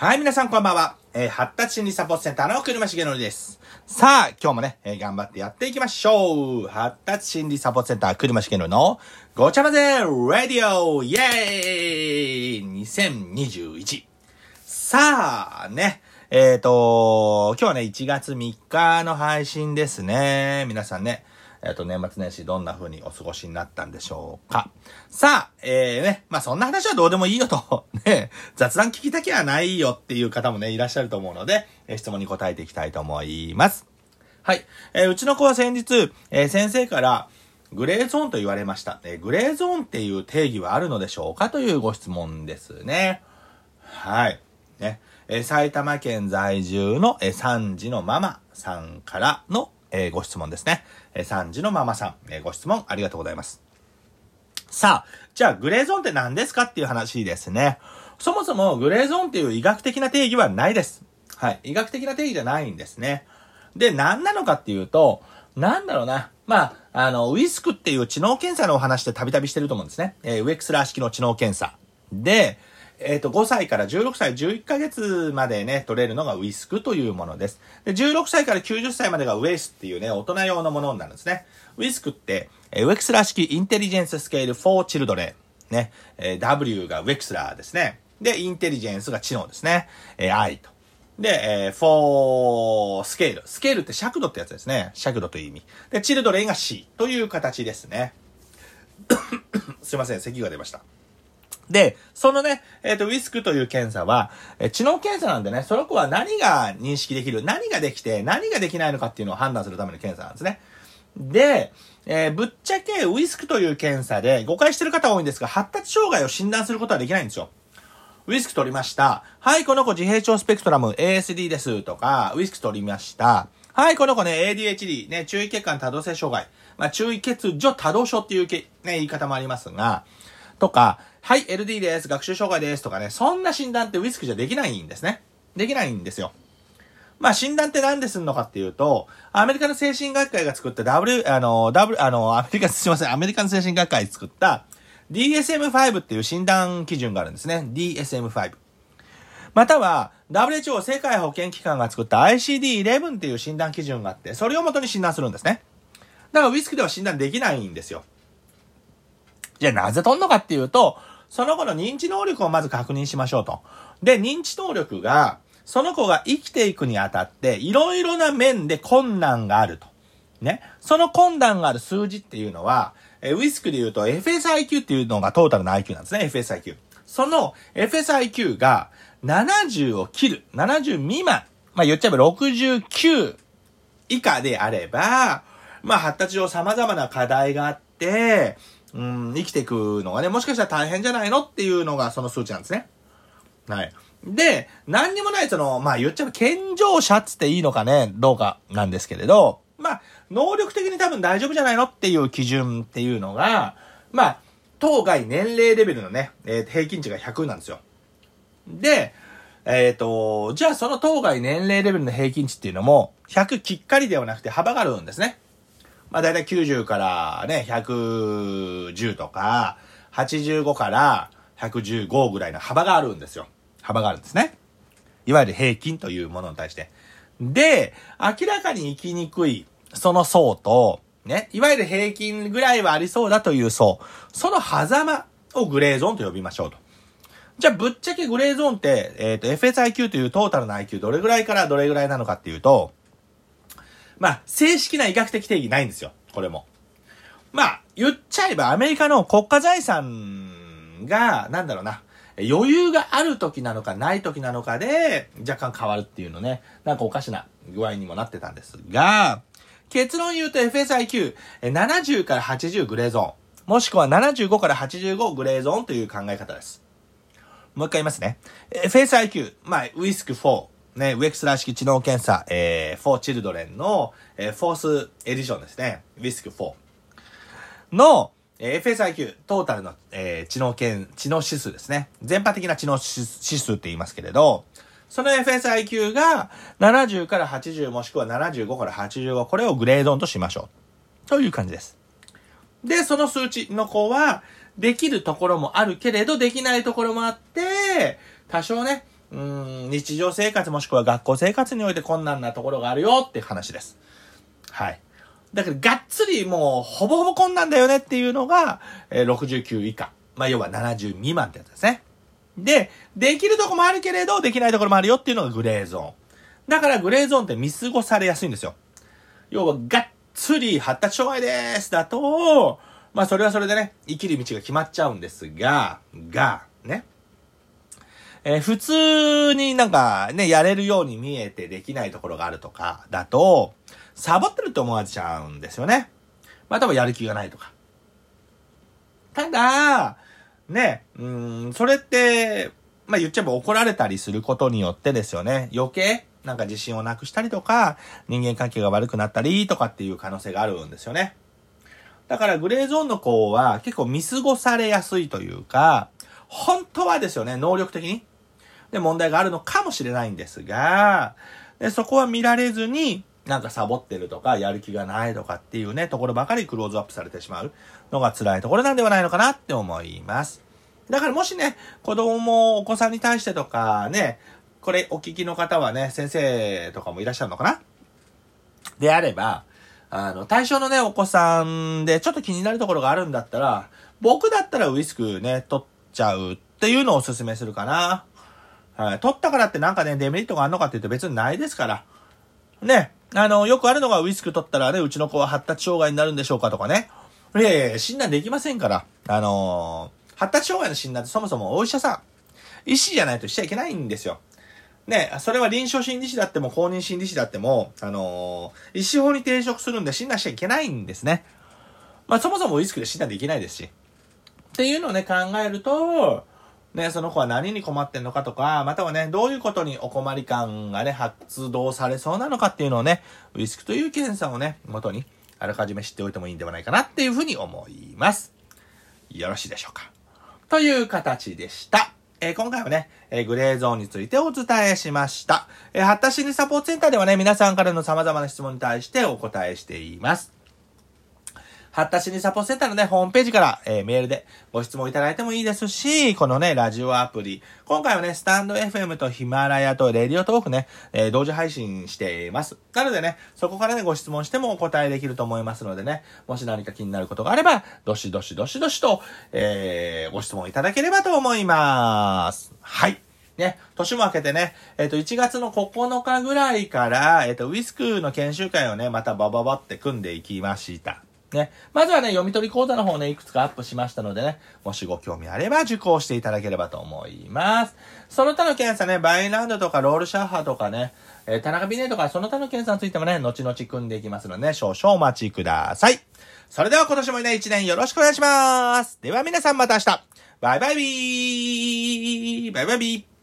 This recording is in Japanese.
はい、皆さんこんばんは。えー発達心理サポートセンターの車重則です。さあ、今日もね、えー頑張ってやっていきましょう。発達心理サポートセンター車重則のごちゃ混ぜラディオイェーイ !2021。さあ、ね。えっ、と、今日はね、1月3日の配信ですね。皆さんね、えっ、と、年末年始どんな風にお過ごしになったんでしょうか。さあ、えー、ね、まあそんな話はどうでもいいよと、雑談聞きたきゃないよっていう方もね、いらっしゃると思うので、え質問に答えていきたいと思います。はい。えーうちの子は先日、えー先生から、グレーゾーンと言われました。えーグレーゾーンっていう定義はあるのでしょうかというご質問ですね。はい。ね。え埼玉県在住の、え3児のママさんからの、えご質問ですね。え3児のママさん、えご質問ありがとうございます。さあ、じゃあグレーゾーンって何ですかっていう話ですね。そもそもグレーゾーンっていう医学的な定義はないです。はい。医学的な定義じゃないんですね。で、何なのかっていうと、なんだろうな。まあ、あの、ウィスクっていう知能検査のお話でたびたびしてると思うんですね。えーウェクスラー式の知能検査。で、えっ、と、5歳から16歳、11ヶ月までね、取れるのがウィスクというものです。で、16歳から90歳までがウェイスっていうね、大人用のものになるんですね。ウィスクって、えーウェクスラー式インテリジェンススケール for children。ね、えー W がウェクスラーですね。で、インテリジェンスが知能ですね。えー I と。で、えー、for scale。スケールって尺度ってやつですね。尺度という意味。で、children が C という形ですね。すいません、咳が出ました。で、そのね、えっ、と、ウィスクという検査は、えー知能検査なんでね、その子は何が認識できる、何ができて、何ができないのかっていうのを判断するための検査なんですね。で、えーぶっちゃけウィスクという検査で誤解してる方多いんですが、発達障害を診断することはできないんですよ。ウィスク取りました。はい、この子自閉症スペクトラム ASD ですとか、ウィスク取りました。はい、この子ね、ADHD、ね、注意欠陥多動性障害。まあ、注意欠如多動症っていうけ、ね、言い方もありますが、とか、はい、LD です、学習障害ですとかね、そんな診断ってウィスクじゃできないんですね。できないんですよ。まあ、診断って何ですんのかっていうと、アメリカの精神学会が作った W、あの、W、あの、アメリカ、すいません、アメリカの精神学会作った DSM-5 っていう診断基準があるんですね。DSM-5。または、WHO 世界保健機関が作った ICD-11 っていう診断基準があって、それを元に診断するんですね。だからウィスクでは診断できないんですよ。じゃあなぜ取んのかっていうと、その子の認知能力をまず確認しましょうと。で、認知能力が、その子が生きていくにあたって、いろいろな面で困難があると。ね。その困難がある数字っていうのは、えウィスクで言うと FSIQ っていうのがトータルの IQ なんですね、FSIQ。その FSIQ が70を切る、70未満、まあ言っちゃえば69以下であれば、まあ発達上様々な課題があって、うん、生きていくのがね、もしかしたら大変じゃないのっていうのがその数値なんですね。はい。で、何にもないその、まあ言っちゃえば健常者っつっていいのかね、どうかなんですけれど、能力的に多分大丈夫じゃないのっていう基準っていうのが、まあ、当該年齢レベルのね、えー平均値が100なんですよ。で、えっ、と、じゃあその当該年齢レベルの平均値っていうのも、100きっかりではなくて幅があるんですね。まあ大体90からね、110とか、85から115ぐらいの幅があるんですよ。幅があるんですね。いわゆる平均というものに対して。で、明らかに生きにくい、その層と、ね、いわゆる平均ぐらいはありそうだという層、その狭間をグレーゾーンと呼びましょうと。じゃあ、ぶっちゃけグレーゾーンって、えっ、と、FSIQ というトータルの IQ どれぐらいからどれぐらいなのかっていうと、まあ、正式な医学的定義ないんですよ。これも。まあ、言っちゃえばアメリカの国家財産が、なんだろうな、余裕がある時なのかない時なのかで、若干変わるっていうのね、なんかおかしな具合にもなってたんですが、結論言うと FSIQ、70から80グレーゾーン、もしくは75から85グレーゾーンという考え方です。もう一回言いますね。FSIQ、まあ、ウィスク4、ね、ウェクスラー式知能検査、えー、for children の、えー、フォースエディションですね。ウィスク4の、えー FSIQ、トータルの、えー知能検、知能指数ですね。全般的な知能指数って言いますけれど、その FSIQ が70から80もしくは75から85、これをグレードオンとしましょう。という感じです。で、その数値の子は、できるところもあるけれど、できないところもあって、多少ね、うん、日常生活もしくは学校生活において困難なところがあるよっていう話です。はい。だから、がっつりもう、ほぼほぼ困難だよねっていうのが、えー69以下。まあ、要は70未満ってやつですね。で、できるとこもあるけれど、できないところもあるよっていうのがグレーゾーン。だから、グレーゾーンって見過ごされやすいんですよ。要は、がっつり発達障害ですだと、まあ、それはそれでね、生きる道が決まっちゃうんですが、が、ね。えー普通になんかね、やれるように見えてできないところがあるとか、だと、サボってるって思われちゃうんですよね。またはやる気がないとか。ただ、ね、うーん、それって、まあ言っちゃえば怒られたりすることによってですよね、余計、なんか自信をなくしたりとか、人間関係が悪くなったりとかっていう可能性があるんですよね。だからグレーゾーンの子は結構見過ごされやすいというか、本当はですよね、能力的に。で、問題があるのかもしれないんですが、でそこは見られずに、なんかサボってるとか、やる気がないとかっていうね、ところばかりクローズアップされてしまうのが辛いところなんではないのかなって思います。だからもしね、子供も、お子さんに対してとかね、これお聞きの方はね、先生とかもいらっしゃるのかな？であれば、あの、対象のね、お子さんでちょっと気になるところがあるんだったら、僕だったらウイスクね、取っちゃうっていうのをお勧めするかな。はい。取ったからってなんかね、デメリットがあるのかって言うと別にないですから。ね。あの、よくあるのがウイスク取ったらね、うちの子は発達障害になるんでしょうかとかね。いやいや診断できませんから。あのー発達障害の診断ってそもそもお医者さん、医師じゃないとしちゃいけないんですよ。ね、それは臨床心理士だっても公認心理士だっても、あのー医師法に抵触するんで診断しちゃいけないんですね。まあそもそもウイスクで診断できないですし。っていうのをね、考えると、ね、その子は何に困ってんのかとか、またはね、どういうことにお困り感がね、発動されそうなのかっていうのをね、ウイスクという検査をね、元に、あらかじめ知っておいてもいいんではないかなっていうふうに思います。よろしいでしょうか。という形でした。えー今回はね、えーグレーゾーンについてお伝えしました。えー発達心理サポートセンターではね、皆さんからの様々な質問に対してお答えしています。発達心理サポセンターのね、ホームページから、えーメールでご質問いただいてもいいですし、このね、ラジオアプリ。今回はね、スタンド FM とヒマラヤとレディオトークね、えー同時配信しています。なのでね、そこからね、ご質問してもお答えできると思いますのでね、もし何か気になることがあれば、どしどしどしどしと、えーご質問いただければと思います。はい。ね、年も明けてね、えっ、と、1月の9日ぐらいから、えっ、と、ウィスクの研修会をね、またバババって組んでいきました。ね。まずはね、読み取り講座の方ね、いくつかアップしましたのでね、もしご興味あれば受講していただければと思います。その他の検査ね、バインランドとかロールシャッハとかね、えー田中ビネとかその他の検査についてもね、後々組んでいきますのでね、少々お待ちください。それでは今年もね、一年よろしくお願いします。では皆さんまた明日。バイバイビーバイバイビー